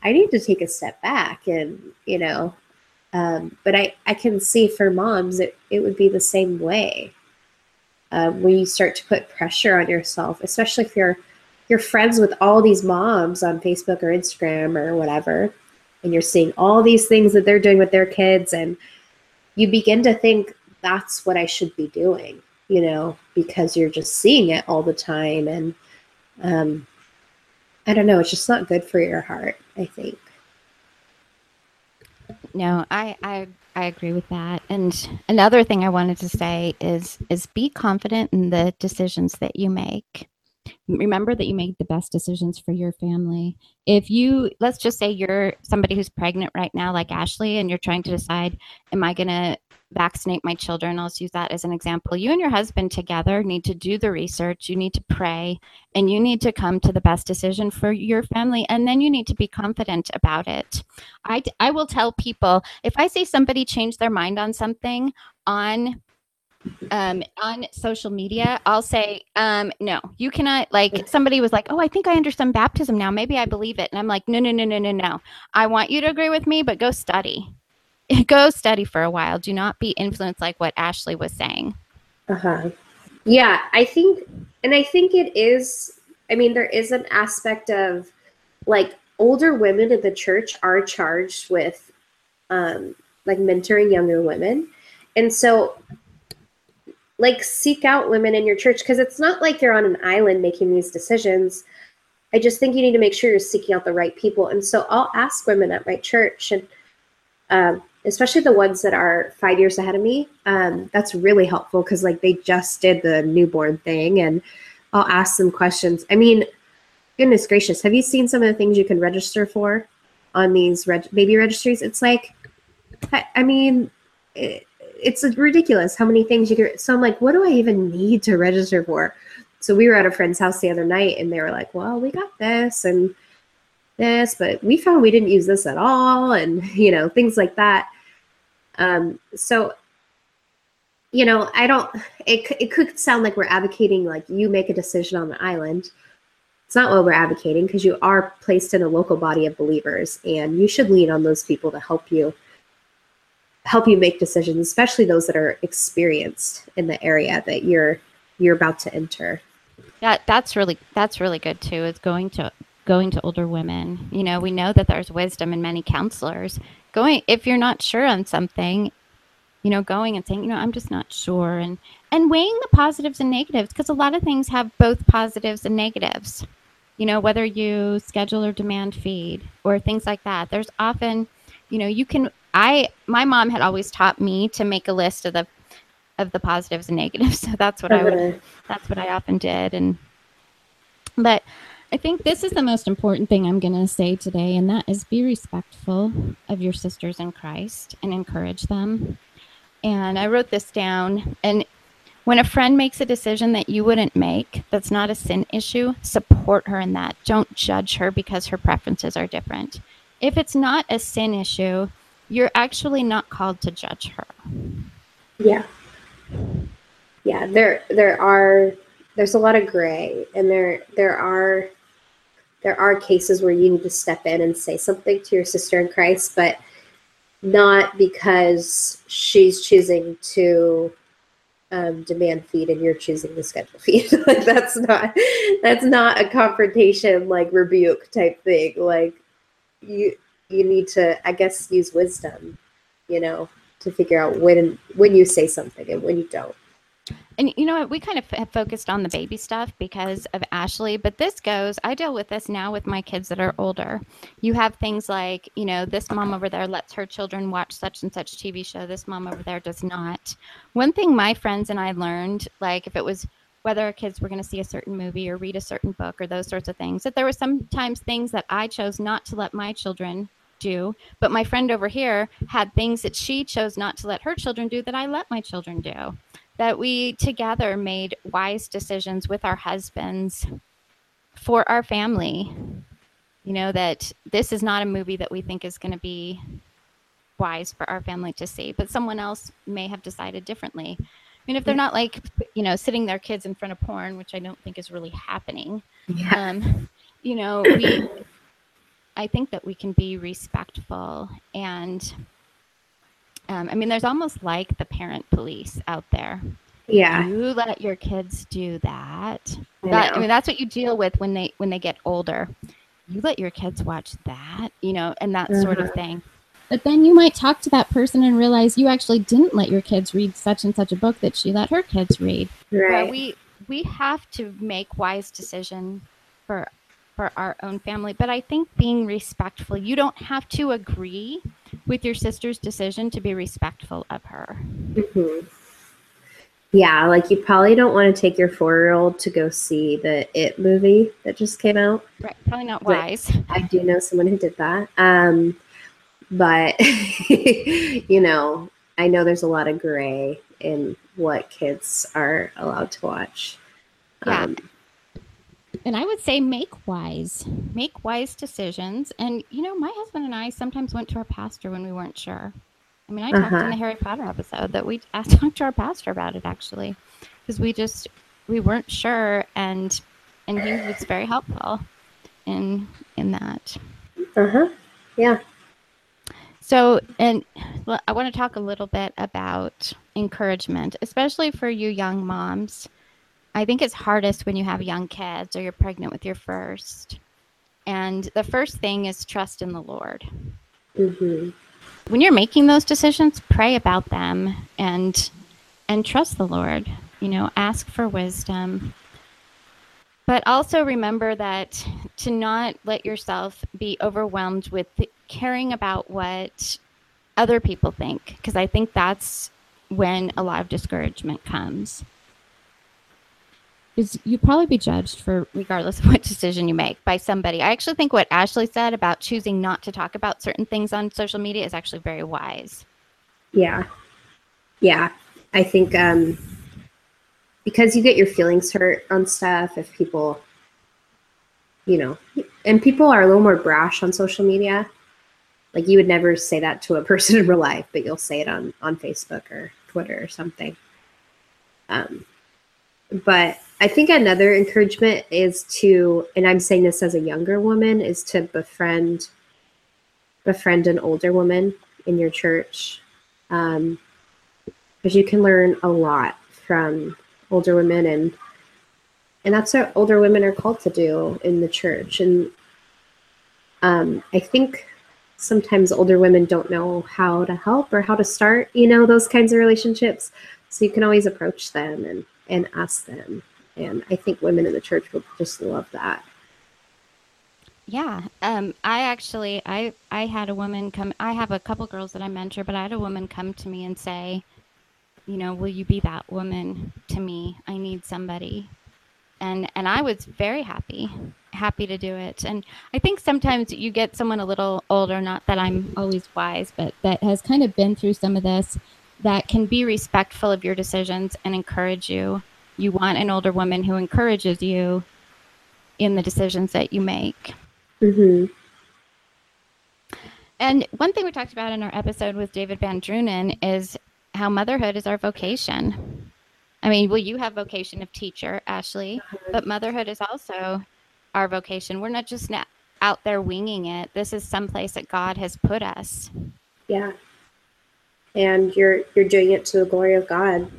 I need to take a step back and you know um, but I, I can see for moms it, it would be the same way um, when you start to put pressure on yourself especially if you're you're friends with all these moms on facebook or instagram or whatever and you're seeing all these things that they're doing with their kids and you begin to think that's what i should be doing you know because you're just seeing it all the time and um, i don't know it's just not good for your heart i think. No i i i agree with that. And another thing i wanted to say is is be confident in the decisions that you make. Remember that you make the best decisions for your family. If you let's just say you're somebody who's pregnant right now like ashley and you're trying to decide am i going to vaccinate my children. I'll use that as an example. You and your husband together need to do the research. You need to pray and you need to come to the best decision for your family and then you need to be confident about it. I i will tell people if i see somebody change their mind on something on um on social media i'll say um no you cannot like somebody was like oh i think i understand baptism now. Maybe i believe it. And i'm like no no no no no no. I want you to agree with me but go study [laughs] go study for a while do not be influenced like what ashley was saying Uh-huh. Yeah, I think and I think it is I mean there is an aspect of like older women in the church are charged with um like mentoring younger women. And so like seek out women in your church because it's not like you're on an island making these decisions. I just think you need to make sure you're seeking out the right people. And so I'll ask women at my church and um, especially the ones that are five years ahead of me. Um, that's really helpful because like they just did the newborn thing, and I'll ask them questions. I mean, goodness gracious, have you seen some of the things you can register for on these reg- baby registries? It's like, I, I mean, it, it's ridiculous how many things you can. So I'm like, what do I even need to register for? So we were at a friend's house the other night, and they were like, well, we got this and this, but we found we didn't use this at all, and you know, things like that. Um, so, you know, I don't, it, it could sound like we're advocating like you make a decision on the island. It's not what we're advocating because you are placed in a local body of believers and you should lean on those people to help you help you make decisions, especially those that are experienced in the area that you're you're about to enter. That that's really that's really good too. Is going to going to older women. You know, we know that there's wisdom in many counselors. Going if you're not sure on something, you know, going and saying, you know, I'm just not sure, and and weighing the positives and negatives because a lot of things have both positives and negatives. You know, whether you schedule or demand feed or things like that. There's often, you know, you can. I my mom had always taught me to make a list of the of the positives and negatives. [laughs] So that's what I would that's what I often did and but I think this is the most important thing I'm going to say today and that is be respectful of your sisters in Christ and encourage them. and I wrote this down. And when a friend makes a decision that you wouldn't make, that's not a sin issue, support her in that. Don't judge her because her preferences are different. If it's not a sin issue, you're actually not called to judge her. Yeah. Yeah, there there are there's a lot of gray and there there are there are cases where you need to step in and say something to your sister in Christ, but not because she's choosing to um, demand feed and you're choosing to schedule feed. [laughs] like that's not that's not a confrontation like rebuke type thing. Like you you need to I guess use wisdom, you know, to figure out when when you say something and when you don't. And you know what? We kind of have focused on the baby stuff because of Ashley, but this goes, I deal with this now with my kids that are older. You have things like, you know, this mom over there lets her children watch such and such TV show, this mom over there does not. One thing my friends and I learned, like if it was whether our kids were going to see a certain movie or read a certain book or those sorts of things, that there were sometimes things that I chose not to let my children do, but my friend over here had things that she chose not to let her children do that I let my children do that we together made wise decisions with our husbands for our family. You know, that this is not a movie that we think is going to be wise for our family to see, but someone else may have decided differently. I mean, if they're not like, you know, sitting their kids in front of porn, which I don't think is really happening, yeah. um, you know, we, I think that we can be respectful and um, I mean, there's almost like the parent police out there. Yeah. You let your kids do that. I, that, I mean, that's what you deal with when they when they get older. You let your kids watch that, you know, and that uh-huh. sort of uh-huh. thing. But then you might talk to that person and realize you actually didn't let your kids read such and such a book that she let her kids read. Right. we we have to make wise decisions for for our own family. But I think being respectful, you don't have to agree with your sister's decision to be respectful of her. Mm-hmm. Yeah, like you probably don't want to take your four year old to go see the It movie that just came out. Right, probably not wise. I do know someone who did that. Um, but, [laughs] you know, I know there's a lot of gray in what kids are allowed to watch. Yeah. Um, and I would say make wise, make wise decisions. And you know, my husband and I sometimes went to our pastor when we weren't sure. I mean, I talked uh-huh. in the Harry Potter episode that we I [laughs] talked to our pastor about it actually, because we just we weren't sure, and and he was very helpful in in that. Uh huh. Yeah. So, and I want to talk a little bit about encouragement, especially for you young moms. I think it's hardest when you have young kids or you're pregnant with your first. And the first thing is trust in the Lord. Mm-hmm. When you're making those decisions, pray about them and and trust the Lord. You know, ask for wisdom. But also remember that to not let yourself be overwhelmed with caring about what other people think, because I think that's when a lot of discouragement comes is you probably be judged for regardless of what decision you make by somebody. I actually think what Ashley said about choosing not to talk about certain things on social media is actually very wise. Yeah. Yeah. I think um because you get your feelings hurt on stuff if people you know, and people are a little more brash on social media. Like you would never say that to a [laughs] person in real life, but you'll say it on on Facebook or Twitter or something. Um but I think another encouragement is to, and I'm saying this as a younger woman, is to befriend befriend an older woman in your church, because um, you can learn a lot from older women, and and that's what older women are called to do in the church. And um, I think sometimes older women don't know how to help or how to start, you know, those kinds of relationships. So you can always approach them and and ask them and I think women in the church would just love that. Yeah. Um, I actually, I, I had a woman come, I have a couple girls that I mentor, but I had a woman come to me and say, you know, will you be that woman to me? I need somebody. And, and I was very happy, happy to do it. And I think sometimes you get someone a little older, not that I'm always wise, but that has kind of been through some of this that can be respectful of your decisions and encourage you. You want an older woman who encourages you in the decisions that you make. Mm-hmm. And one thing we talked about in our episode with David VanDrunen is how motherhood is our vocation. I mean, well, you have vocation of teacher, Ashley, but motherhood is also our vocation. We're not just out there winging it. This is someplace that God has put us. Yeah. And you're you're doing it to the glory of God.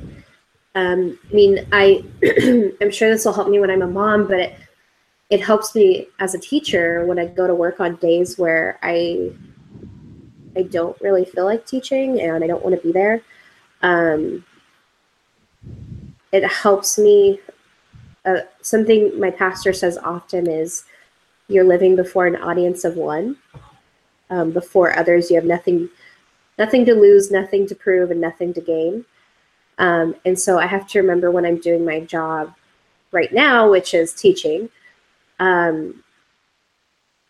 Um, I mean, I [clears throat] I'm sure this will help me when I'm a mom, but it it helps me as a teacher when I go to work on days where I I don't really feel like teaching and I don't want to be there. Um, it helps me. Uh, something my pastor says often is, "You're living before an audience of one. Um, before others, you have nothing, nothing to lose, nothing to prove, and nothing to gain." Um, and so I have to remember when I'm doing my job right now, which is teaching. Um,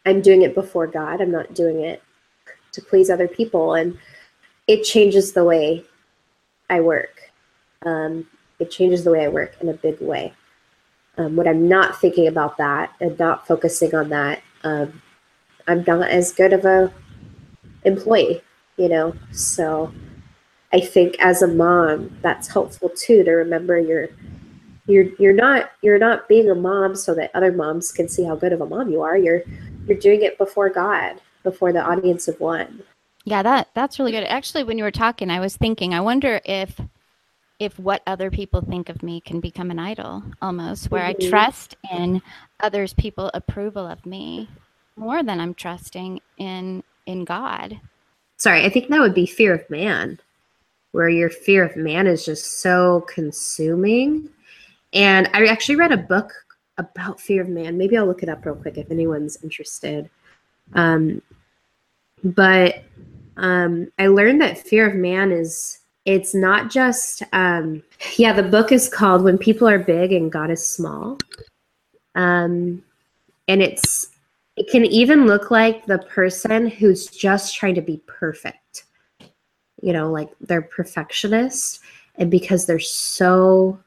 I'm doing it before God. I'm not doing it to please other people, and it changes the way I work. Um, it changes the way I work in a big way. Um, when I'm not thinking about that and not focusing on that, um, I'm not as good of a employee, you know. So I think as a mom, that's helpful too to remember you're you're you're not you're not being a mom so that other moms can see how good of a mom you are. You're you're doing it before God, before the audience of one. Yeah, that that's really good. Actually, when you were talking, I was thinking, I wonder if if what other people think of me can become an idol almost where Mhm. I trust in others people approval of me more than I'm trusting in in God. Sorry, I think that would be fear of man, where your fear of man is just so consuming. And I actually read a book about fear of man. Maybe I'll look it up real quick if anyone's interested. Um, but um, I learned that fear of man is it's not just um, yeah. The book is called "When People Are Big and God Is Small," um, and it's it can even look like the person who's just trying to be perfect. You know, like they're perfectionist, and because they're so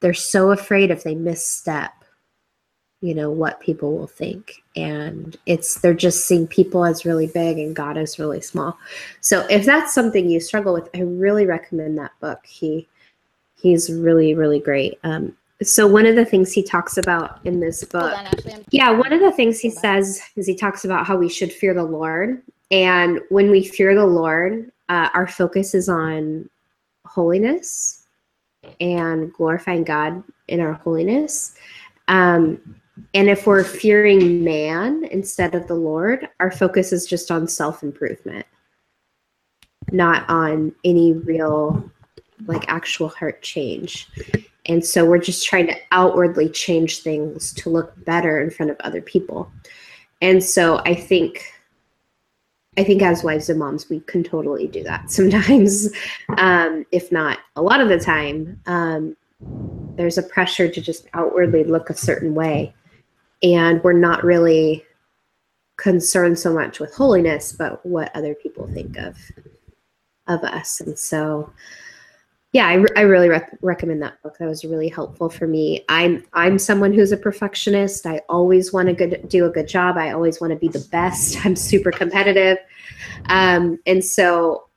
they're so afraid if they misstep, you know, what people will think. And it's they're just seeing people as really big and God as really small. So if that's something you struggle with, I really recommend that book. He he's really, really great. Um, so one of the things he talks about in this book yeah one of the things he says is he talks about how we should fear the lord. And when we fear the lord uh, our focus is on holiness and glorifying god in our holiness. Um, and if we're fearing man instead of the lord our focus is just on self-improvement not on any real like actual heart change and so we're just trying to outwardly change things to look better in front of other people. And so I think I think as wives and moms, we can totally do that [laughs] sometimes, um, if not a lot of the time. Um, there's a pressure to just outwardly look a certain way, and we're not really concerned so much with holiness, but what other people think of of us. And so, yeah, I, re- I really rec- recommend that book. That was really helpful for me. I'm I'm someone who's a perfectionist. I always want to do a good job. I always want to be the best. [laughs] I'm super competitive, um, and so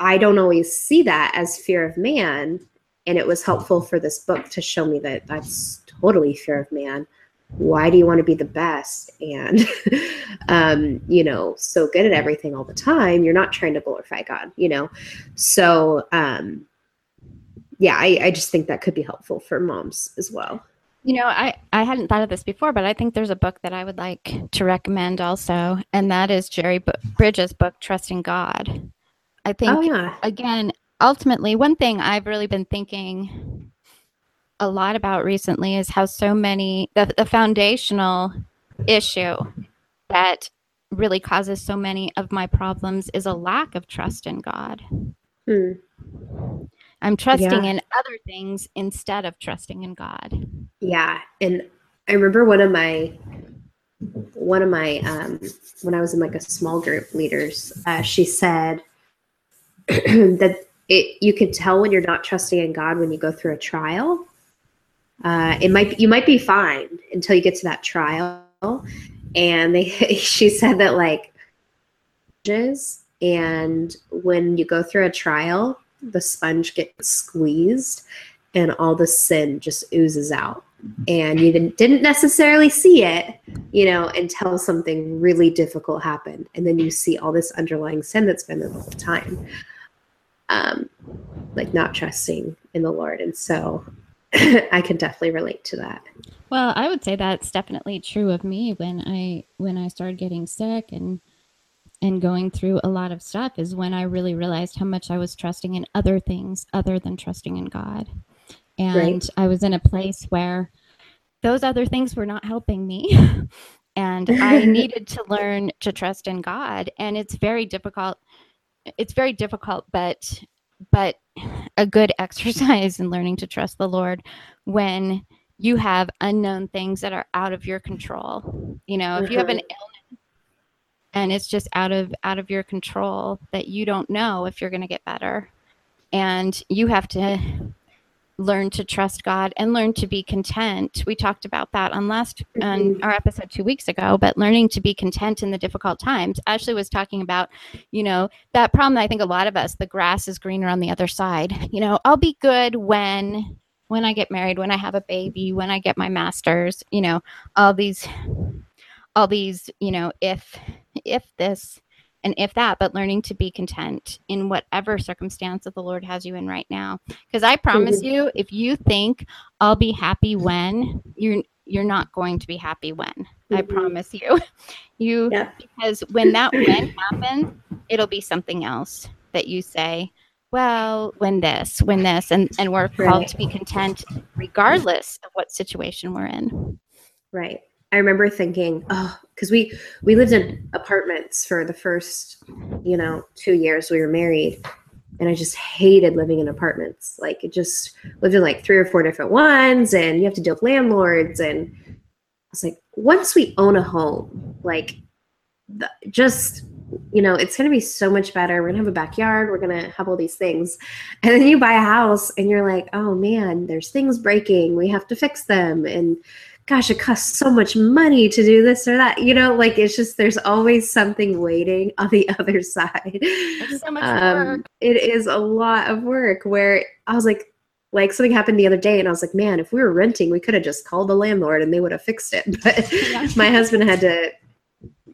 I don't always see that as fear of man. And it was helpful for this book to show me that that's totally fear of man. Why do you want to be the best and [laughs] um, you know so good at everything all the time? You're not trying to glorify God, you know. So um, yeah, I, I just think that could be helpful for moms as well. You know, I, I hadn't thought of this before, but I think there's a book that I would like to recommend also, and that is Jerry B- Bridges' book, Trusting God. I think, Oh, yeah. again, ultimately, one thing I've really been thinking a lot about recently is how so many, the, the foundational issue that really causes so many of my problems is a lack of trust in God. Hmm. I'm trusting Yeah. in other things instead of trusting in God. Yeah, and I remember one of my one of my um, when I was in like a small group leaders, uh, she said [clears throat] that it you can tell when you're not trusting in God when you go through a trial. Uh, it might you might be fine until you get to that trial, and they [laughs] she said that like and when you go through a trial, the sponge gets squeezed, and all the sin just oozes out. And you didn't necessarily see it, you know, until something really difficult happened, and then you see all this underlying sin that's been there the whole time, um, like not trusting in the Lord, and so [laughs] I can definitely relate to that. Well, I would say that's definitely true of me when I when I started getting sick and and going through a lot of stuff is when I really realized how much I was trusting in other things other than trusting in God. And right. I was in a place where those other things were not helping me. [laughs] and [laughs] I needed to learn to trust in God. And it's very difficult. It's very difficult, but but a good [laughs] exercise in learning to trust the Lord when you have unknown things that are out of your control. You know, if you have an mm-hmm. illness and it's just out of out of your control that you don't know if you're going to get better and you have to learn to trust God and learn to be content. We talked about that on last on mm-hmm. our episode 2 weeks ago, but learning to be content in the difficult times. Ashley was talking about, you know, that problem that I think a lot of us the grass is greener on the other side. You know, I'll be good when when I get married, when I have a baby, when I get my masters, you know, all these all these, you know, if if this and if that, but learning to be content in whatever circumstance that the Lord has you in right now. Because I promise you, if you think I'll be happy when you're you're not going to be happy when. Mm-hmm. I promise you. You yeah. because when that when happens, it'll be something else that you say, well, when this, when this, and and we're right. called to be content regardless of what situation we're in. Right. I remember thinking, oh, because we we lived in apartments for the first, you know, two years we were married, and I just hated living in apartments. Like it just lived in like three or four different ones, and you have to deal with landlords. And I was like, once we own a home, like the, just you know, it's going to be so much better. We're going to have a backyard. We're going to have all these things. And then you buy a house and you're like, oh man, there's things breaking. We have to fix them. And gosh, it costs so much money to do this or that. You know, like it's just there's always something waiting [laughs] on the other side. It's so much um, work. It is a lot of work where I was like, like something happened the other day and I was like, man, if we were renting, we could have just called the landlord and they would have fixed it. [laughs] But yeah. my husband had to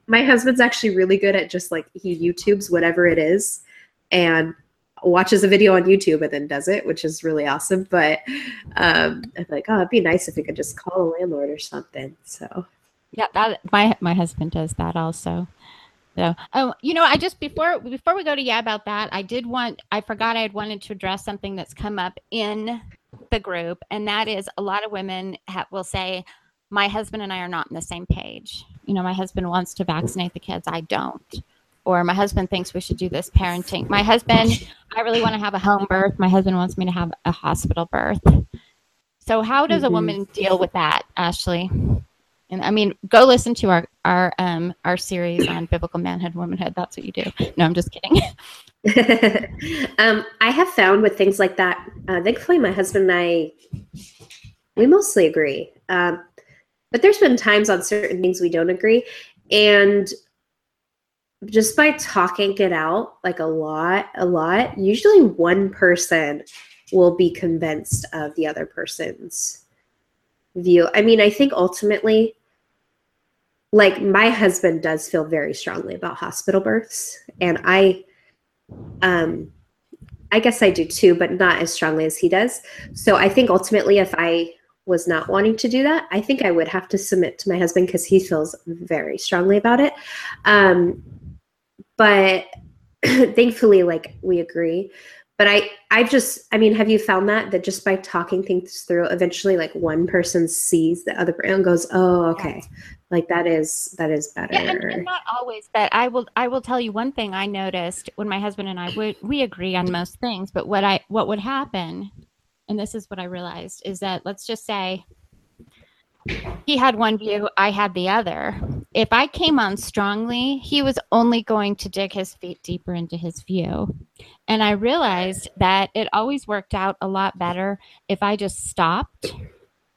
my husband's actually really good at just like he YouTubes whatever it is and watches a video on YouTube and then does it, which is really awesome. But um, I'm like, oh, it'd be nice if we could just call a landlord or something. So yeah, that my my husband does that also. So, oh, you know, I just before before we go to yeah about that, I did want I forgot I had wanted to address something that's come up in the group, and that is a lot of women ha- will say, "My husband and I are not on the same page." You know, my husband wants to vaccinate the kids, I don't or my husband thinks we should do this parenting. My husband, I really want to have a home birth. My husband wants me to have a hospital birth. So how does mm-hmm. a woman deal with that, Ashley? And I mean, go listen to our our um our series on biblical manhood, and womanhood. That's what you do. No, I'm just kidding. [laughs] [laughs] um, I have found with things like that. Uh, thankfully, my husband and I we mostly agree. Um, but there's been times on certain things we don't agree, and just by talking it out like a lot, a lot, usually one person will be convinced of the other person's view. I mean, I think ultimately, like my husband does feel very strongly about hospital births, and I, um, I guess I do too, but not as strongly as he does. So I think ultimately, if I was not wanting to do that, I think I would have to submit to my husband because he feels very strongly about it. Um, but [clears throat] thankfully like we agree. But i i just i mean have you found that that just by talking things through eventually like one person sees the other and goes oh okay. Like that is that is better yeah, and, and not always but i will i will tell you one thing i noticed when my husband and i would we agree on most things but what i what would happen and this is what i realized is that let's just say he had one view i had the other if I came on strongly, he was only going to dig his feet deeper into his view. And I realized that it always worked out a lot better if I just stopped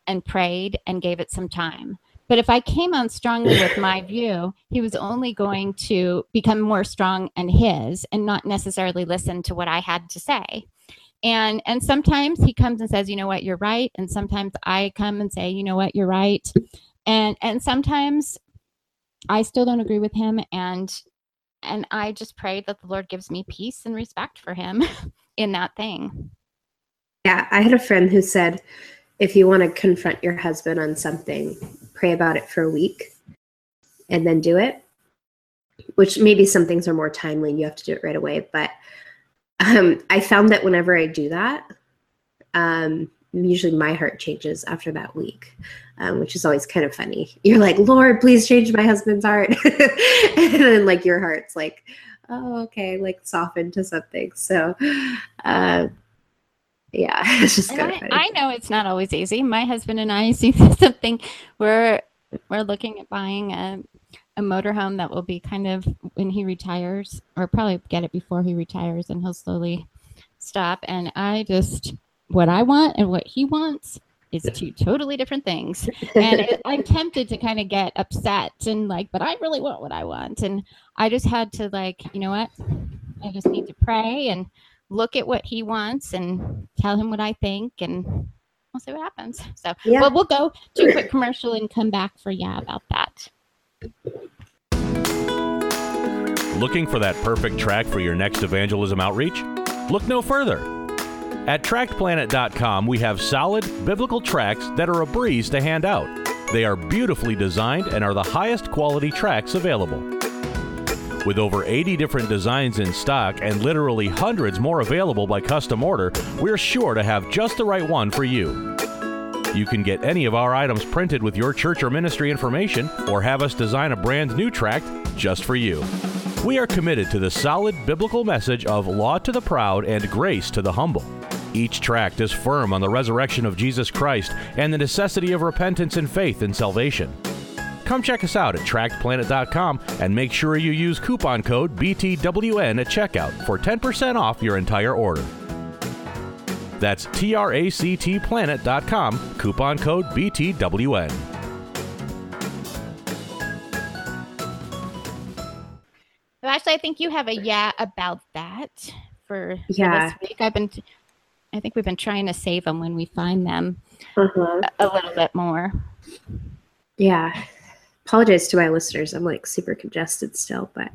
and prayed and gave it some time. But if I came on strongly with my view, he was only going to become more strong and his and not necessarily listen to what I had to say. And and sometimes he comes and says, "You know what, you're right." And sometimes I come and say, "You know what, you're right." And and sometimes I still don't agree with him and and I just pray that the Lord gives me peace and respect for him [laughs] in that thing. Yeah, I had a friend who said if you want to confront your husband on something, pray about it for a week and then do it. Which maybe some things are more timely and you have to do it right away. But um, I found that whenever I do that, um, usually my heart changes after that week, um, which is always kind of funny. You're like, Lord, please change my husband's heart. [laughs] and then like your heart's like, oh, okay, like soften to something. So, uh, yeah, [laughs] it's just kind of I, funny. I know it's not always easy. My husband and I [laughs] see something we're we're looking at buying a a motorhome that will be kind of when he retires, or probably get it before he retires, and he'll slowly stop. And I just what I want and what he wants is two totally different things. [laughs] And it, I'm tempted to kind of get upset and like, but I really want what I want. And I just had to like, you know what? I just need to pray and look at what he wants and tell him what I think and we'll see what happens. So Yeah. well we'll go to a quick commercial and come back for yeah about that. Looking for that perfect tract for your next evangelism outreach? Look no further. At TractPlanet.com, we have solid biblical tracts that are a breeze to hand out. They are beautifully designed and are the highest quality tracts available. With over 80 different designs in stock and literally hundreds more available by custom order, we're sure to have just the right one for you. You can get any of our items printed with your church or ministry information, or have us design a brand new tract just for you. We are committed to the solid biblical message of law to the proud and grace to the humble. Each tract is firm on the resurrection of Jesus Christ and the necessity of repentance and faith in salvation. Come check us out at tractplanet.com and make sure you use coupon code BTWN at checkout for 10% off your entire order. That's tractplanet.com, coupon code BTWN. So actually I think you have a yeah about that for, for Yeah. this week. I've been I think we've been trying to save them when we find them Uh-huh. a, a little bit more. Yeah. Apologize to my listeners. I'm like super congested still, but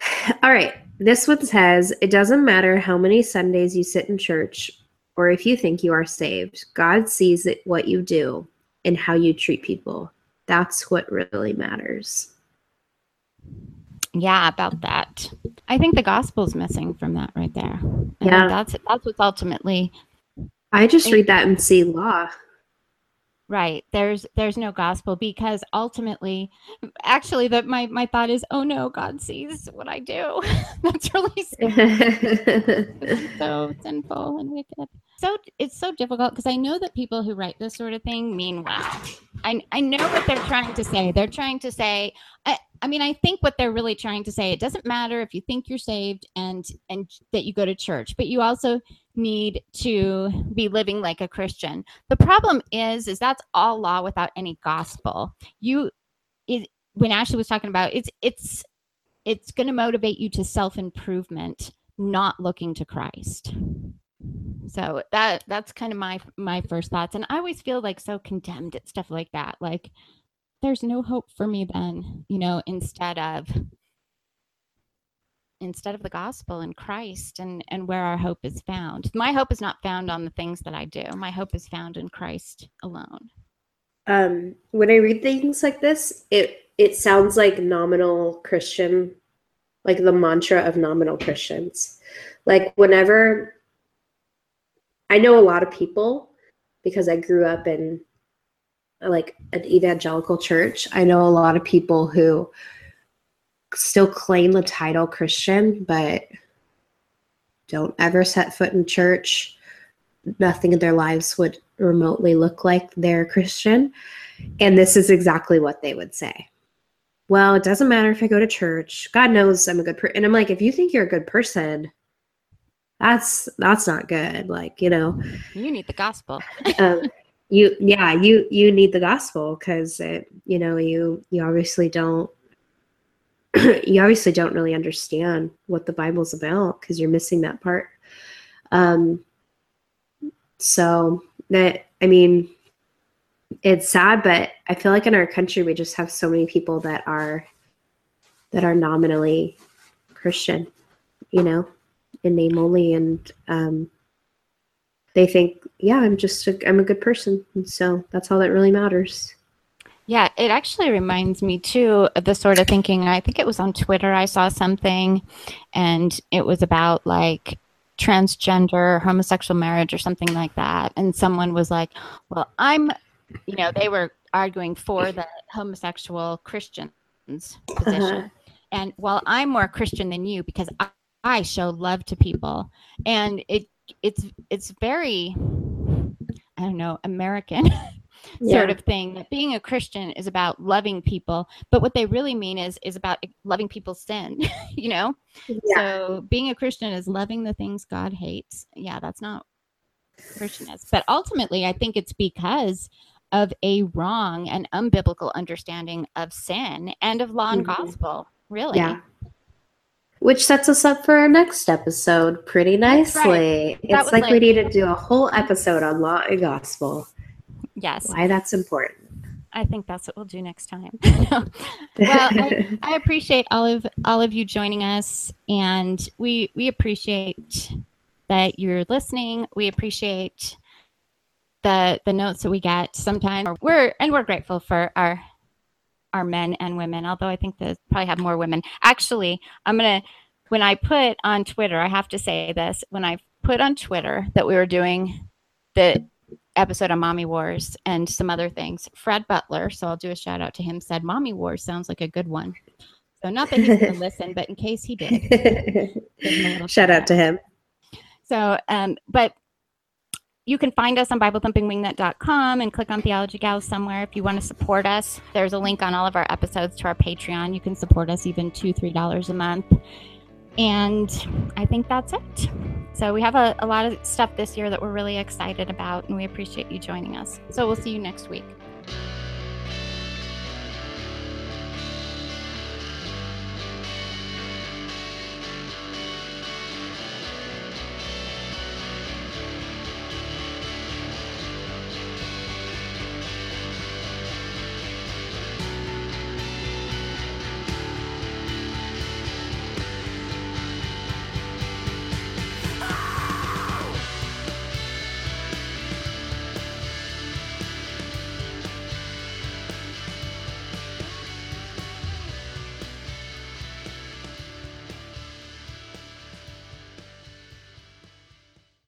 [sighs] all right. This one says it doesn't matter how many Sundays you sit in church or if you think you are saved, God sees it, what you do and how you treat people. That's what really matters. Yeah, about that. I think the gospel's missing from that right there. Yeah. that's that's what's ultimately I just read that and see law. Right. There's there's no gospel because ultimately actually that my my thought is oh no God sees what I do. [laughs] that's really [laughs] so sinful and wicked. So it's so difficult because I know that people who write this sort of thing mean well. I I know what they're trying to say. They're trying to say I I mean I think what they're really trying to say it doesn't matter if you think you're saved and and that you go to church, but you also need to be living like a Christian. The problem is is that's all law without any gospel. You it when Ashley was talking about it's it's it's going to motivate you to self-improvement, not looking to Christ. So that that's kind of my my first thoughts and I always feel like so condemned at stuff like that. Like there's no hope for me then, you know, instead of instead of the gospel and Christ and and where our hope is found. My hope is not found on the things that I do. My hope is found in Christ alone. um, when I read things like this, it it sounds like nominal Christian, like the mantra of nominal Christians. Like whenever I know a lot of people because I grew up in like an evangelical church. I know a lot of people who still claim the title Christian, but don't ever set foot in church, nothing in their lives would remotely look like they're Christian. And this is exactly what they would say. Well, it doesn't matter if I go to church. God knows I'm a good person. And I'm like, if you think you're a good person, that's that's not good. Like, you know, You need the gospel. um, you yeah, you you need the gospel because it, you know, you you obviously don't [clears throat] you obviously don't really understand what the Bible's about because you're missing that part. Um, so that I mean, it's sad, but I feel like in our country we just have so many people that are that are nominally Christian, you know, in name only, and um, they think, yeah, I'm just a, I'm a good person, and so that's all that really matters. Yeah, it actually reminds me too of the sort of thinking. I think it was on Twitter. I saw something, and it was about like transgender homosexual marriage or something like that. And someone was like, "Well, I'm," you know, they were arguing for the homosexual Christians position, Uh-huh. and well, I'm more Christian than you because I, I show love to people, and it it's it's very, I don't know, American. [laughs] sort of thing that being a christian is about loving people but what they really mean is is about loving people's sin [laughs] you know so being a christian is loving the things god hates yeah that's not christian is but ultimately i think it's because of a wrong and unbiblical understanding of sin and of law and Mhm. gospel really Yeah. Which sets us up for our next episode pretty That's right. nicely. It's was like, we need to do a whole episode on law and gospel. yes Why that's important. I think that's what we'll do next time. [laughs] well, I, I appreciate all of all of you joining us, and we we appreciate that you're listening. We appreciate the the notes that we get sometimes. We're and we're grateful for our our men and women. Although I think they probably have more women. Actually, I'm gonna when I put on Twitter, I have to say this. When I put on Twitter that we were doing the episode on Mommy Wars and some other things. Fred Butler, so I'll do a shout out to him, said Mommy Wars sounds like a good one. So not that he's going to listen, but in case he did. give him a Shout out to him. So, um, but you can find us on BibleThumpingWingNut.com and click on Theology Gals somewhere if you want to support us. There's a link on all of our episodes to our Patreon. You can support us even two, three dollars a month. And I think that's it. So we have a, a lot of stuff this year that we're really excited about, and we appreciate you joining us. So we'll see you next week.